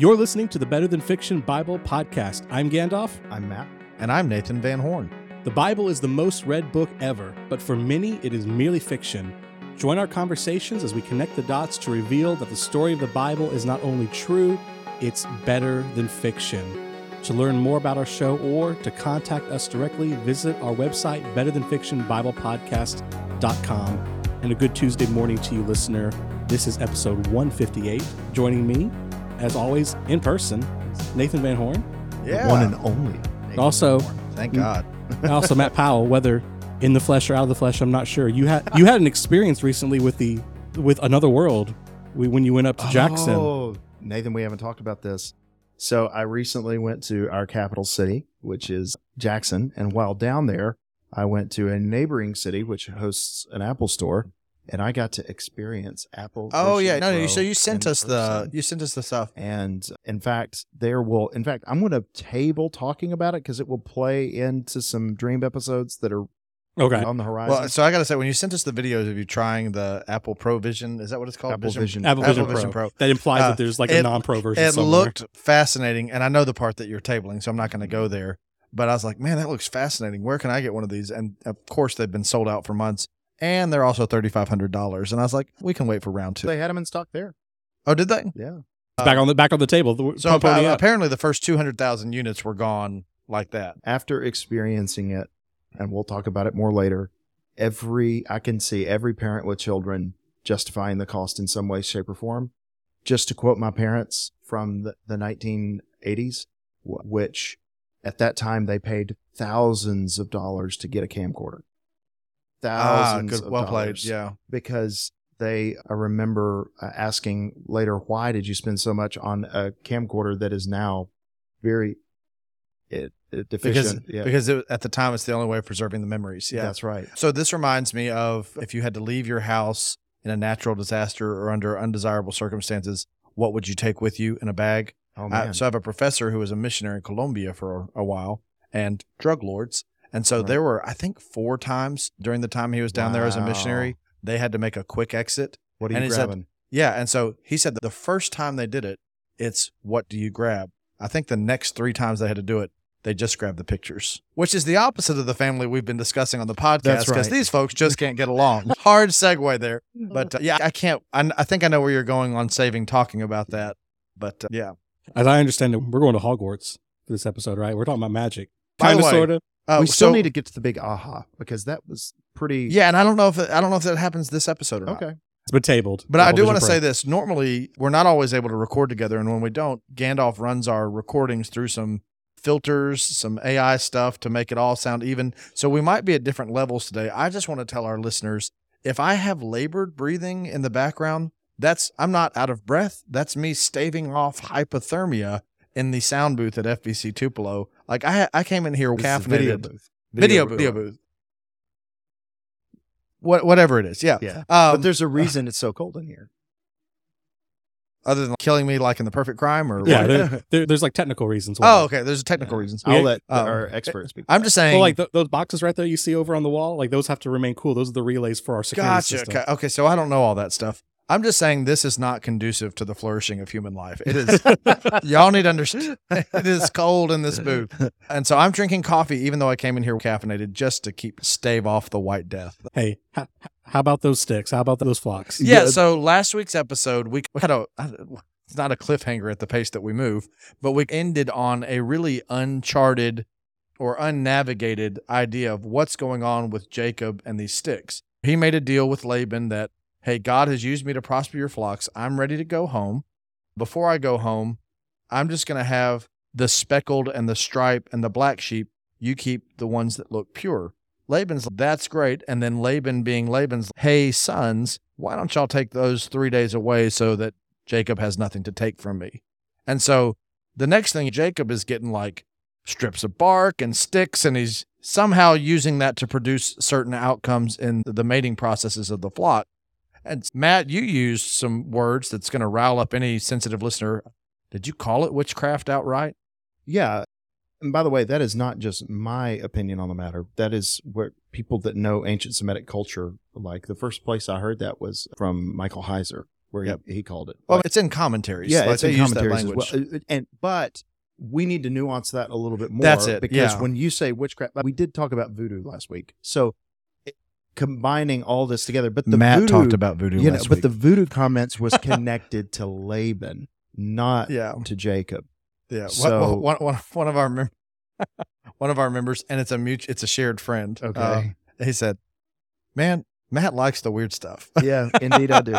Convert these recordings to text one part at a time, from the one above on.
You're listening to the Better Than Fiction Bible podcast. I'm Gandalf. I'm Matt. And I'm Nathan Van Horn. The Bible is the most read book ever, but for many, it is merely fiction. Join our conversations as we connect the dots to reveal that the story of the Bible is not only true, it's better than fiction. To learn more about our show or to contact us directly, visit our website, betterthanfictionbiblepodcast.com. And a good Tuesday morning to you, listener. This is episode 158. Joining me, as always, in person, Nathan Van Horn. Yeah. One and only. Also, Thank God. also Matt Powell, whether in the flesh or out of the flesh, I'm not sure. You had you had an experience recently with the with Another World we- when you went up to Jackson. Oh, Nathan, we haven't talked about this. So I recently went to our capital city, which is Jackson. And while down there, I went to a neighboring city, which hosts an Apple store. And I got to experience Apple. Oh yeah. No, no. So you sent in us the you sent us the stuff. And in fact, there will, in fact, I'm going to table talking about it because it will play into some dream episodes that are Okay. on the horizon. Well, so I gotta say, when you sent us the videos of you trying the Apple Pro Vision, is that what it's called? Apple Vision. Apple, Apple Vision, Vision Pro. Pro. That implies Uh, that there's like a non-pro version. It somewhere. looked fascinating, and I know the part that you're tabling, so I'm not going to go there. But I was like, man, that looks fascinating. Where can I get one of these? And of course, they've been sold out for months, and they're also thirty five hundred dollars. And I was like, we can wait for round two. they had them in stock there. Oh, did they? Yeah. back on the back on the table. The, So pony uh, apparently, the first two hundred thousand units were gone like that. after experiencing it, and we'll talk about it more later, every I can see every parent with children justifying the cost in some way, shape, or form. Just to quote my parents from the, the 1980s, which at that time they paid thousands of dollars to get a camcorder. Ah, Thousands good, of well played. Yeah. because they I remember uh, asking later why did you spend so much on a camcorder that is now very it, it because deficient yeah because it, at the time it's the only way of preserving the memories. Yeah. that's right So this reminds me of if you had to leave your house in a natural disaster or under undesirable circumstances, what would you take with you in a bag? oh I, man so I have a professor who was a missionary in Colombia for a, a while and drug lords. And so Right. there were, I think, four times during the time he was down there as a missionary, they had to make a quick exit. what are and you he said- Yeah. And so he said that the first time they did it, it's what do you grab? I think the next three times they had to do it, they just grabbed the pictures, which is the opposite of the family we've been discussing on the podcast because right. these folks just can't get along. Hard segue there. But uh, yeah, I can't. I, I think I know where you're going on saving talking about that. But uh, yeah. As I understand it, we're going to Hogwarts for this episode, right? We're talking about magic. Kind of, sort of. Uh, we still so- need to get to the big aha because that was pretty Yeah, and I don't know if I don't know if that happens this episode or not. okay It's been tabled. But I do want to say this. Normally, we're not always able to record together. And when we don't, Gandalf runs our recordings through some filters, some AI stuff to make it all sound even. So we might be at different levels today. I just want to tell our listeners if I have labored breathing in the background, that's I'm not out of breath. That's me staving off hypothermia in the sound booth at FBC Tupelo. Like I I came in here This is caffeinated. video booth Video, video booth. What, whatever it is. Yeah. yeah Um, but there's a reason it's so cold in here other than killing me like in the perfect crime or Yeah, there, there, there's like technical reasons. Why. Oh, okay. There's technical reasons. I'll Yeah. let Um, our experts speak I'm just saying. Well, like th- those boxes right there you see over on the wall, like those have to remain cool. Those are the relays for our security gotcha. system. Okay. okay, so I don't know all that stuff. I'm just saying this is not conducive to the flourishing of human life. It is. y'all need to understand. It is cold in this booth, and so I'm drinking coffee, even though I came in here caffeinated, just to keep stave off the white death. Hey, h- how about those sticks? How about those flocks? Yeah. So last week's episode, we we had a. It's not a cliffhanger at the pace that we move, but we ended on a really uncharted or unnavigated idea of what's going on with Jacob and these sticks. He made a deal with Laban that, hey, God has used me to prosper your flocks. I'm ready to go home. Before I go home, I'm just going to have the speckled and the stripe and the black sheep. You keep the ones that look pure. Laban's, that's great. And then Laban being Laban's, hey, sons, why don't y'all take those three days away so that Jacob has nothing to take from me? And so the next thing, Jacob is getting like strips of bark and sticks, and he's somehow using that to produce certain outcomes in the mating processes of the flock. And Matt, you used some words that's going to rile up any sensitive listener. Did you call it witchcraft outright? yeah and by the way that is not just my opinion on the matter that is what people that know ancient semitic culture like the first place i heard that was from michael heiser where Yep. he, he called it. Well, Like, it's in commentaries. yeah, Like, it's in commentaries as well. language. Uh, And but we need to nuance that a little bit more. That's it, Because yeah. when you say witchcraft, we did talk about voodoo last week. So combining all this together, but the Matt voodoo, talked about voodoo you know, but week. the voodoo comments was connected to Laban, not yeah, to Jacob. yeah. So- one, one, one of our mem- one of our members, and it's a mutual, it's a shared friend. Okay. uh, he said, "Man, Matt likes the weird stuff." yeah, indeed, I do.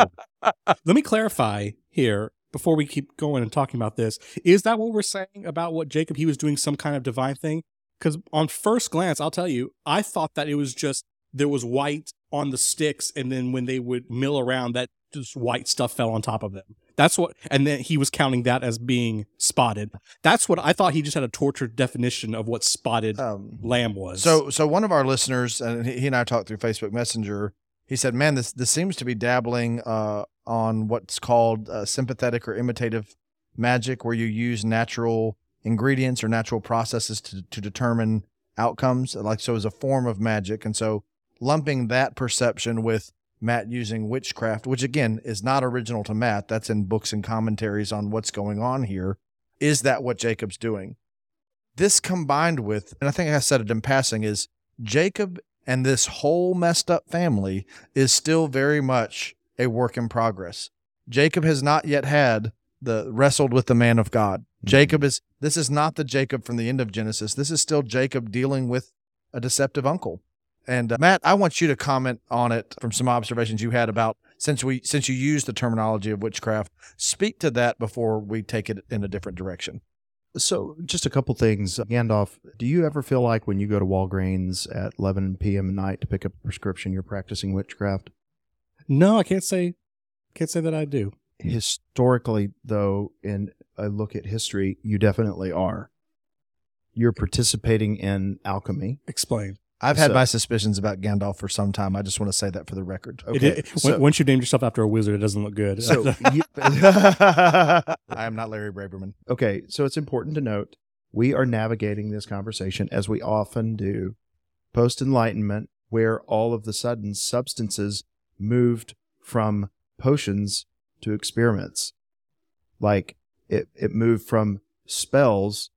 Let me clarify here before we keep going and talking about this. Is that what we're saying about what Jacob he was doing some kind of divine thing? Because on first glance, I'll tell you, I thought that it was just there was white on the sticks, and then when they would mill around, that just white stuff fell on top of them. That's what, and then he was counting that as being spotted. That's what I thought. He just had a tortured definition of what spotted Um, lamb was. So, so one of our listeners, and he and I talked through Facebook Messenger. He said, "Man, this this seems to be dabbling uh, on what's called uh, sympathetic or imitative magic, where you use natural ingredients or natural processes to to determine outcomes. Like so, as a form of magic, and so lumping that perception with Matt using witchcraft, which again is not original to Matt. That's in books and commentaries on what's going on here. Is that what Jacob's doing? This combined with, and I think I said it in passing, is Jacob and this whole messed up family is still very much a work in progress. Jacob has not yet had the wrestled with the man of God. Mm-hmm. Jacob is this is not the Jacob from the end of Genesis. This is still Jacob dealing with a deceptive uncle. And uh, Matt, I want you to comment on it from some observations you had about since we since you used the terminology of witchcraft. Speak to that before we take it in a different direction. So, just a couple things. Gandalf, do you ever feel like when you go to Walgreens at 11 p.m. at night to pick up a prescription, you're practicing witchcraft? no, I can't say, can't say that I do. Historically, though, in a look at history, you definitely are. You're participating in alchemy. Explain. I've had So- my suspicions about Gandalf for some time. I just want to say that for the record. It- it- so- once you named yourself after a wizard, it doesn't look good. So, you- I am not Larry Braberman. okay, so it's important to note we are navigating this conversation as we often do post enlightenment, where all of the sudden substances moved from potions to experiments. Like it, it moved from spells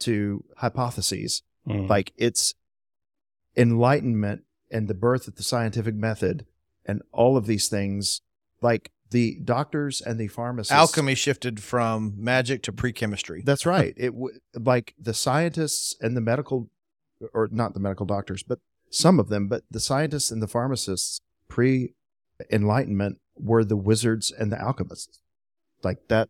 to hypotheses. Mm. Like it's enlightenment and the birth of the scientific method and all of these things, like the doctors and the pharmacists. Alchemy shifted from magic to pre-chemistry. That's right. It w- like the scientists and the medical, or not the medical doctors, but some of them, but the scientists and the pharmacists pre enlightenment were the wizards and the alchemists. Like that.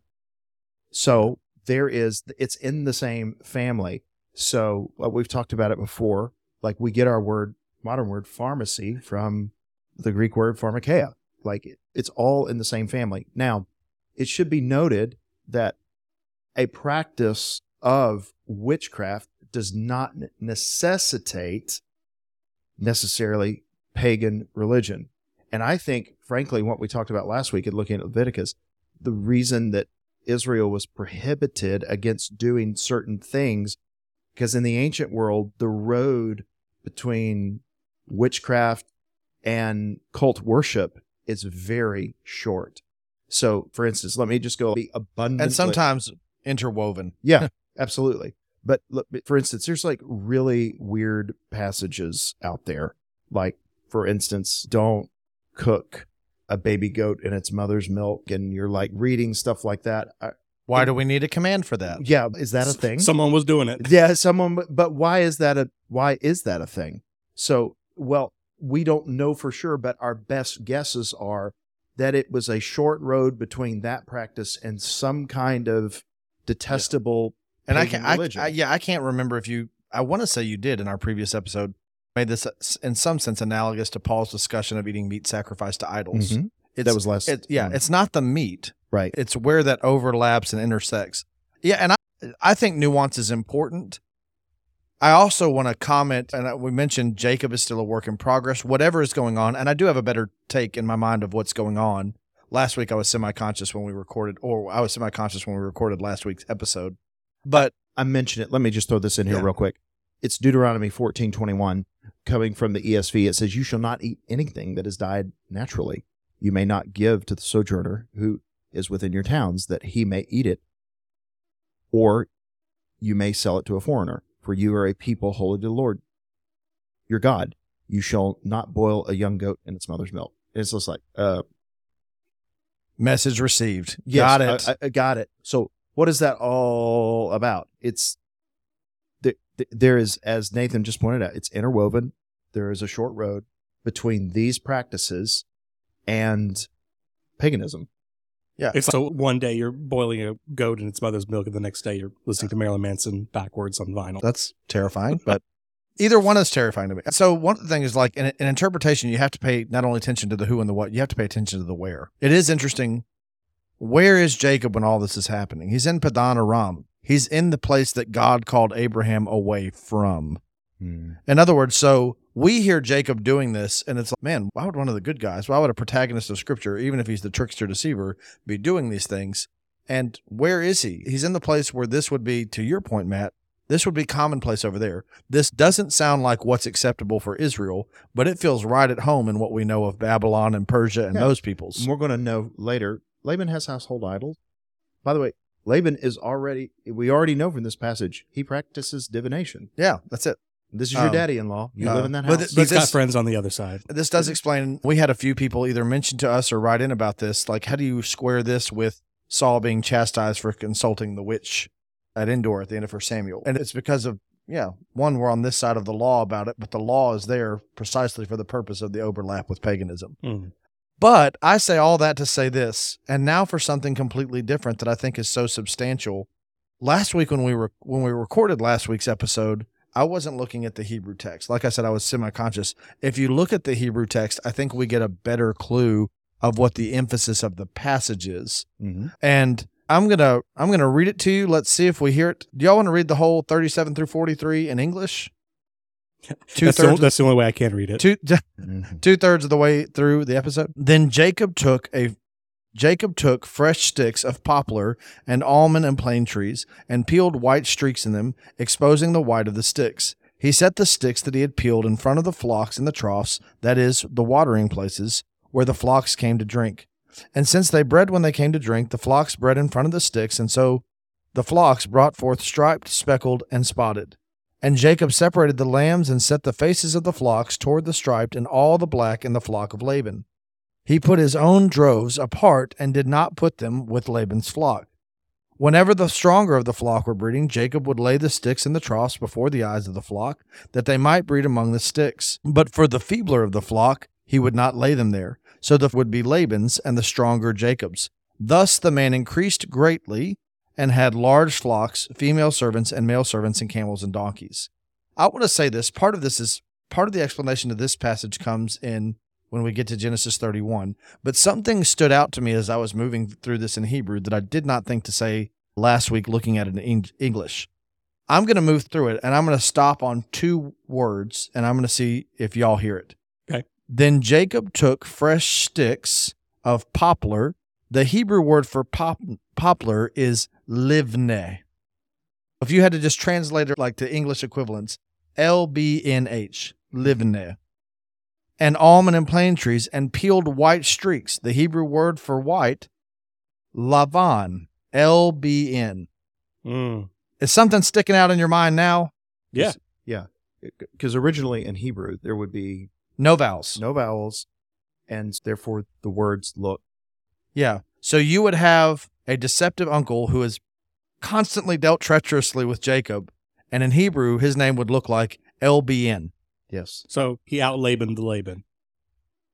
So there is, it's in the same family. So uh, we've talked about it before. Like we get our word, modern word pharmacy from the Greek word pharmakeia. Like it, it's all in the same family. Now, it should be noted that a practice of witchcraft does not necessitate necessarily pagan religion. And I think, frankly, what we talked about last week in looking at Leviticus, the reason that Israel was prohibited against doing certain things, because in the ancient world, the road between witchcraft and cult worship is very short. So, for instance, let me just go be abundantly. and sometimes interwoven. Yeah, absolutely. But look, for instance, there's like really weird passages out there. Like, for instance, don't cook a baby goat in its mother's milk, and you're like reading stuff like that. I, Why do we need a command for that? yeah, is that a thing? Someone was doing it. yeah, someone. But why is that a why is that a thing? So, well, we don't know for sure, but our best guesses are that it was a short road between that practice and some kind of detestable And I can't, I, religion. I, yeah, I can't remember if you. I want to say you did in our previous episode. Made this uh, in some sense analogous to Paul's discussion of eating meat sacrificed to idols. Mhm. It's, that was last. it, yeah, it's not the meat. right. It's where that overlaps and intersects. Yeah, and I I think nuance is important. I also want to comment, and we mentioned Jacob is still a work in progress. Whatever is going on, and I do have a better take in my mind of what's going on. Last week I was semi-conscious when we recorded, or I was semi-conscious when we recorded last week's episode. But I mentioned it. Let me just throw this in here Yeah. real quick. It's Deuteronomy fourteen twenty one, coming from the ESV. It says, "You shall not eat anything that is died naturally." You may not give to the sojourner who is within your towns, that he may eat it, or you may sell it to a foreigner, for you are a people holy to the Lord your God. You shall not boil a young goat in its mother's milk. And It's just like, uh, Message received. Yes, Got it. I, I got it. So, what is that all about? It's th- th- there is, as Nathan just pointed out, it's interwoven. There is a short road between these practices and paganism. Yeah. It's so one day you're boiling a goat in its mother's milk, and the next day you're listening to Marilyn Manson backwards on vinyl. That's terrifying, but either one is terrifying to me. So one thing is like in, in interpretation, you have to pay not only attention to the who and the what, you have to pay attention to the where. It is interesting. Where is Jacob when all this is happening? He's in Padan Aram. He's in the place that God called Abraham away from. Hmm. In other words, so we hear Jacob doing this, and it's like, man, why would one of the good guys, why would a protagonist of scripture, even if he's the trickster deceiver, be doing these things? And where is he? He's in the place where this would be, to your point, Matt, this would be commonplace over there. This doesn't sound like what's acceptable for Israel, but it feels right at home in what we know of Babylon and Persia and Yeah. those peoples. And we're going to know later. Laban has household idols. By the way, Laban is already, we already know from this passage, he practices divination. Yeah, that's it. This is your Um, daddy in law. You uh, live in that but house. th- He's got friends on the other side. This does explain. We had a few people either mention to us or write in about this. Like, how do you square this with Saul being chastised for consulting the witch at Endor at the end of First Samuel? And it's because of yeah, one we're on this side of the law about it, but the law is there precisely for the purpose of the overlap with paganism. Mm. But I say all that to say this, and now for something completely different that I think is so substantial. Last week when we were when we recorded last week's episode, I wasn't looking at the Hebrew text. Like I said, I was semi-conscious. If you look at the Hebrew text, I think we get a better clue of what the emphasis of the passage is. Mhm. And I'm gonna I'm gonna read it to you. Let's see if we hear it. Do y'all want to read the whole 37 through 43 in English? Two That's the, thirds. that's the only way I can read it. Two Mhm. two thirds of the way through the episode. Then Jacob took a Jacob took fresh sticks of poplar and almond and plane trees and peeled white streaks in them, exposing the white of the sticks. He set the sticks that he had peeled in front of the flocks in the troughs, that is, the watering places, where the flocks came to drink. And since they bred when they came to drink, the flocks bred in front of the sticks, and so the flocks brought forth striped, speckled, and spotted. And Jacob separated the lambs and set the faces of the flocks toward the striped and all the black in the flock of Laban. He put his own droves apart and did not put them with Laban's flock. Whenever the stronger of the flock were breeding, Jacob would lay the sticks in the troughs before the eyes of the flock, that they might breed among the sticks. But for the feebler of the flock, he would not lay them there. So the would be Laban's and the stronger Jacob's. Thus the man increased greatly and had large flocks, female servants and male servants, and camels and donkeys. I want to say this. Part of this is part of the explanation of this passage comes in when we get to Genesis 31. But something stood out to me as I was moving through this in Hebrew that I did not think to say last week looking at it in English. I'm going to move through it and I'm going to stop on two words and I'm going to see if y'all hear it. Okay. Then Jacob took fresh sticks of poplar. The Hebrew word for pop, poplar is livne. If you had to just translate it like to English equivalents, L B N H, livne and almond and plane trees and peeled white streaks. The Hebrew word for white, lavan, L B N. Mm. Is something sticking out in your mind now? Yeah. Yeah. Because originally in Hebrew, there would be No vowels. no vowels, and therefore the words look. Yeah. So you would have a deceptive uncle who has constantly dealt treacherously with Jacob, and in Hebrew, his name would look like LBN. Yes. So he out Laban the Laban.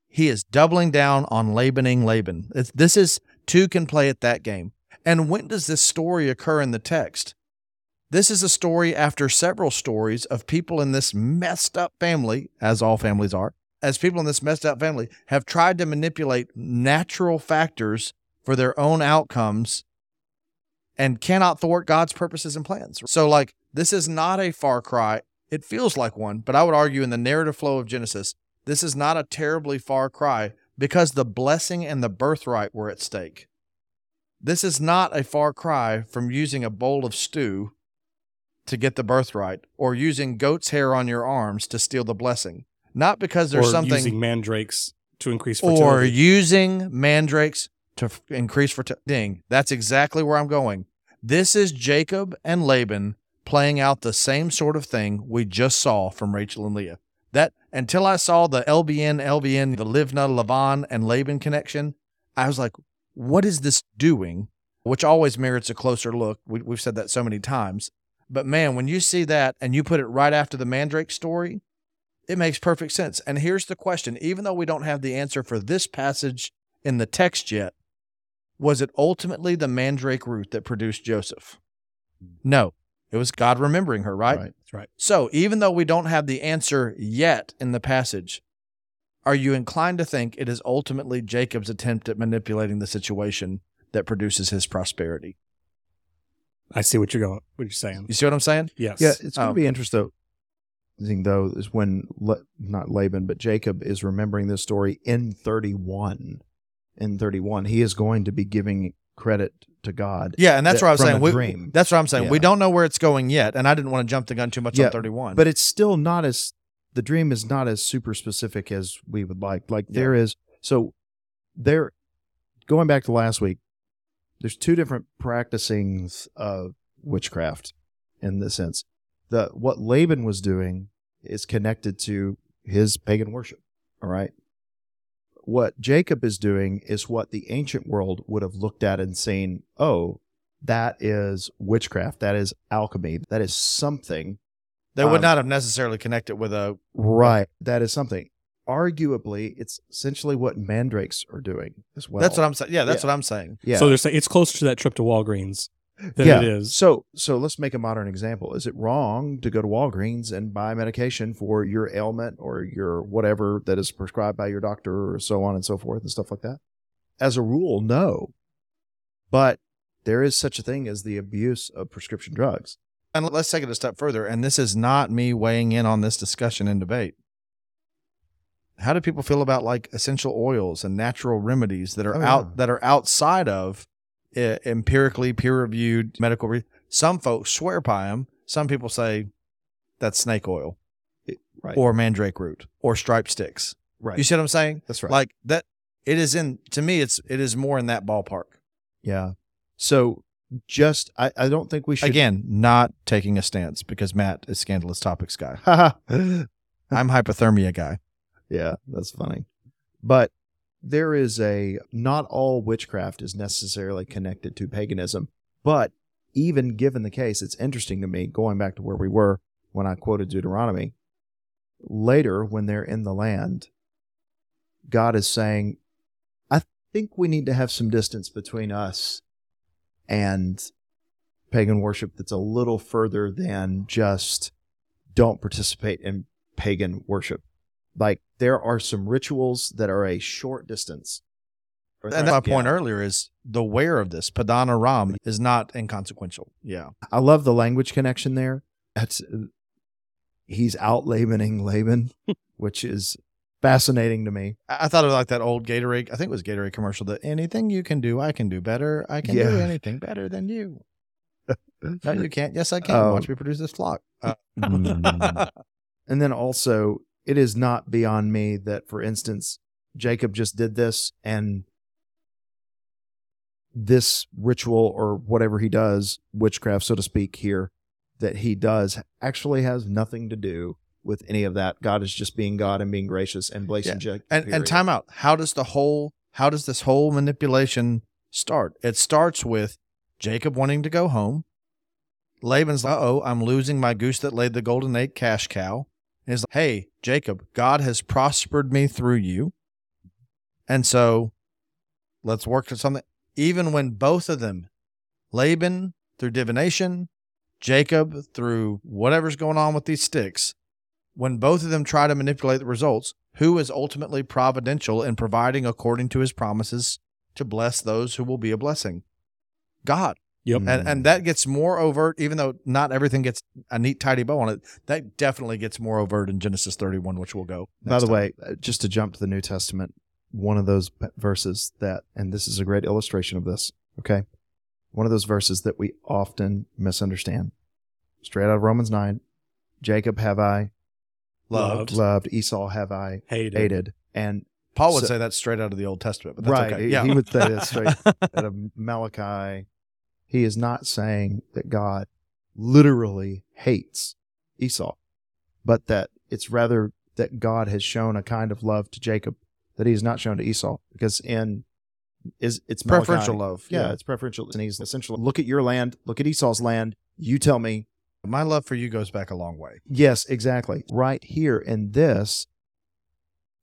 He is doubling down on Labaning Laban. It's, this is two can play at that game. And when does this story occur in the text? This is a story after several stories of people in this messed up family, as all families are, as people in this messed up family have tried to manipulate natural factors for their own outcomes and cannot thwart God's purposes and plans. So, like, this is not a far cry. It feels like one, but I would argue in the narrative flow of Genesis, this is not a terribly far cry because the blessing and the birthright were at stake. This is not a far cry from using a bowl of stew to get the birthright or using goat's hair on your arms to steal the blessing. Not because there's or something using mandrakes to increase fertility. or using mandrakes to f- increase fertility. Ding. That's exactly where I'm going. This is Jacob and Laban playing out the same sort of thing we just saw from Rachel and Leah. That until I saw the LBN, LBN, the Livna, Lavan, and Laban connection, I was like, what is this doing? Which always merits a closer look. We, we've said that so many times. But man, when you see that and you put it right after the Mandrake story, it makes perfect sense. And here's the question even though we don't have the answer for this passage in the text yet, was it ultimately the Mandrake root that produced Joseph? No, it was God remembering her, right? Right. That's right. So even though we don't have the answer yet in the passage, are you inclined to think it is ultimately Jacob's attempt at manipulating the situation that produces his prosperity? I see what you're going. What you're saying. You see what I'm saying? Yes. Yeah, it's going to Oh. be um, interesting though is when La- not Laban but Jacob is remembering this story in 31. In 31, he is going to be giving credit to God. Yeah, and that's that- what I was saying. We, dream. that's what I'm saying. We don't know where it's going yet, and I didn't want to jump the gun too much Yeah, on 31. but it's still not as the dream is not as super specific as we would like. Like Yeah. there is so there going back to last week, there's two different practicings of witchcraft in this sense. The what Laban was doing is connected to his pagan worship. All right. What Jacob is doing is what the ancient world would have looked at and seen, oh, that is witchcraft. That is alchemy. That is something they would um, not have necessarily connected with a. Right. That is something. Arguably, it's essentially what mandrakes are doing as well. that's what I'm saying. Yeah, that's Yeah. what I'm saying. Yeah. So they're saying it's closer to that trip to Walgreens than yeah. it is. So, so let's make a modern example. Is it wrong to go to Walgreens and buy medication for your ailment or your whatever that is prescribed by your doctor or so on and so forth and stuff like that? As a rule, no. But there is such a thing as the abuse of prescription drugs. And let's take it a step further. And this is not me weighing in on this discussion and debate. How do people feel about like essential oils and natural remedies that are Oh, yeah. out that are outside of uh, empirically peer-reviewed medical? Re- Some folks swear by them. Some people say that's snake oil Right. or mandrake root or stripe sticks. right. You see what I'm saying? That's right. Like that. It is in to me. It's it is more in that ballpark. yeah. So just, I, I don't think we should. Again, not taking a stance because Matt is scandalous topics guy. I'm hypothermia guy. Yeah, that's funny. But there is a not all witchcraft is necessarily connected to paganism, but even given the case, it's interesting to me going back to where we were when I quoted Deuteronomy. Later, when they're in the land, God is saying, I think we need to have some distance between us and pagan worship that's a little further than just don't participate in pagan worship like there are some rituals that are a short distance. And that's my point Yeah. earlier is the where of this Padan Aram is not inconsequential. Yeah. I love the language connection there. That's he's out Labaning Laban, which is fascinating to me. I thought of like that old Gatorade. I think it was Gatorade commercial that anything you can do, I can do better. I can do anything better than you. no, you can't. Yes, I can. Oh. Watch me produce this flock. Uh, And then also, it is not beyond me that, for instance, Jacob just did this and this ritual or whatever he does, witchcraft, so to speak, here, that he does actually has nothing to do with any of that. God is just being God and being gracious and blessing Jacob. and and time out. How does the whole how does this whole manipulation start? It starts with Jacob wanting to go home. Laban's like, oh, I'm losing my goose that laid the golden egg cash cow. And he's like, hey, Jacob, God has prospered me through you. And so let's work to something. Even when both of them, Laban through divination, Jacob through whatever's going on with these sticks, when both of them try to manipulate the results, who is ultimately providential in providing according to his promises to bless those who will be a blessing? God. Yep. And and that gets more overt, even though not everything gets a neat, tidy bow on it. That definitely gets more overt in Genesis 31, which we'll go. By the time. way, uh, just to jump to the New Testament, one of those verses that, and this is a great illustration of this, okay? One of those verses that we often misunderstand. Straight out of Romans 9 Jacob have I loved. loved, Esau have I Hated. hated. And Paul would So- say that straight out of the Old Testament, but that's right. okay. He, Yeah. he would say that straight out of Malachi. He is not saying that God literally hates Esau, but that it's rather that God has shown a kind of love to Jacob that he has not shown to Esau. Because in is it's Malachi. Preferential love. Yeah, it's preferential. And he's essentially look at your land, look at Esau's land. You tell me. My love for you goes back a long way. Yes, exactly. Right here in this,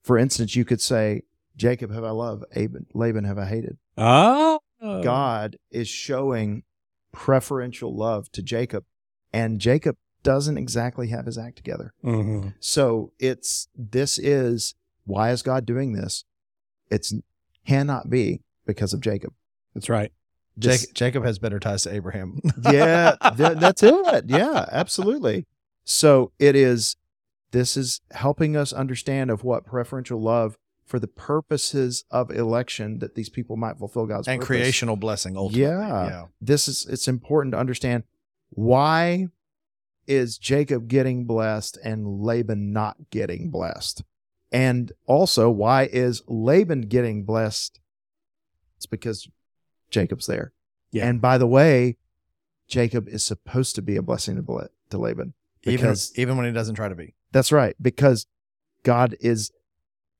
for instance, you could say, Jacob have I loved, Laban, Laban have I hated. Oh. God is showing preferential love to Jacob, and Jacob doesn't exactly have his act together. hmm So it's this is why is God doing this? It's cannot be because of Jacob. That's right. Jacob, Jacob has better ties to Abraham. yeah, th- that's it. Yeah, absolutely. So it is. This is helping us understand of what preferential love for the purposes of election that these people might fulfill God's and purpose. creational blessing ultimately. Yeah. yeah. this is it's important to understand why is Jacob getting blessed and Laban not getting blessed? And also why is Laban getting blessed? It's because Jacob's there. Yeah. And by the way, Jacob is supposed to be a blessing to, Laban. Even even when he doesn't try to be. that's right, because God is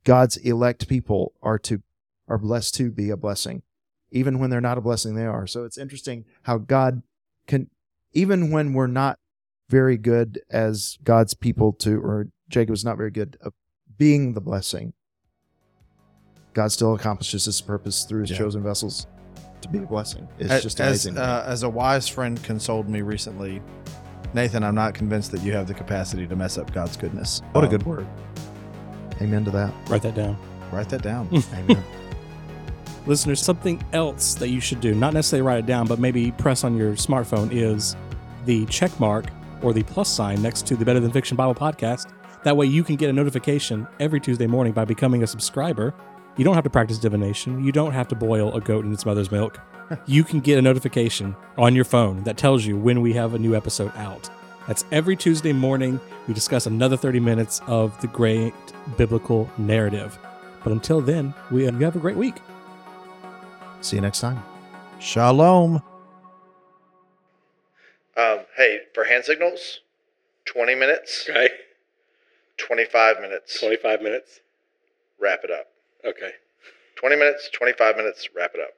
God's elect people are to are blessed to be a blessing. Even when they're not a blessing, they are. So it's interesting how God can even when we're not very good as God's people to or Jacob's not very good of being the blessing. God still accomplishes his purpose through his Yeah. chosen vessels to be a blessing. It's as, just as, amazing. uh, as a wise friend consoled me recently, Nathan, I'm not convinced that you have the capacity to mess up God's goodness. what a Um, good word. Amen to that. Write that down. Write that down. Amen. Listeners, something else that you should do, not necessarily write it down, but maybe press on your smartphone, is the check mark or the plus sign next to the Better Than Fiction Bible podcast. That way you can get a notification every Tuesday morning by becoming a subscriber. You don't have to practice divination. You don't have to boil a goat in its mother's milk. you can get a notification on your phone that tells you when we have a new episode out. That's every Tuesday morning. We discuss another 30 minutes of the great biblical narrative. But until then, we you have a great week. See you next time. Shalom. Um, hey, for hand signals, 20 minutes, Okay. 25 minutes, 25 minutes. wrap it up. Okay. 20 minutes, 25 minutes, wrap it up.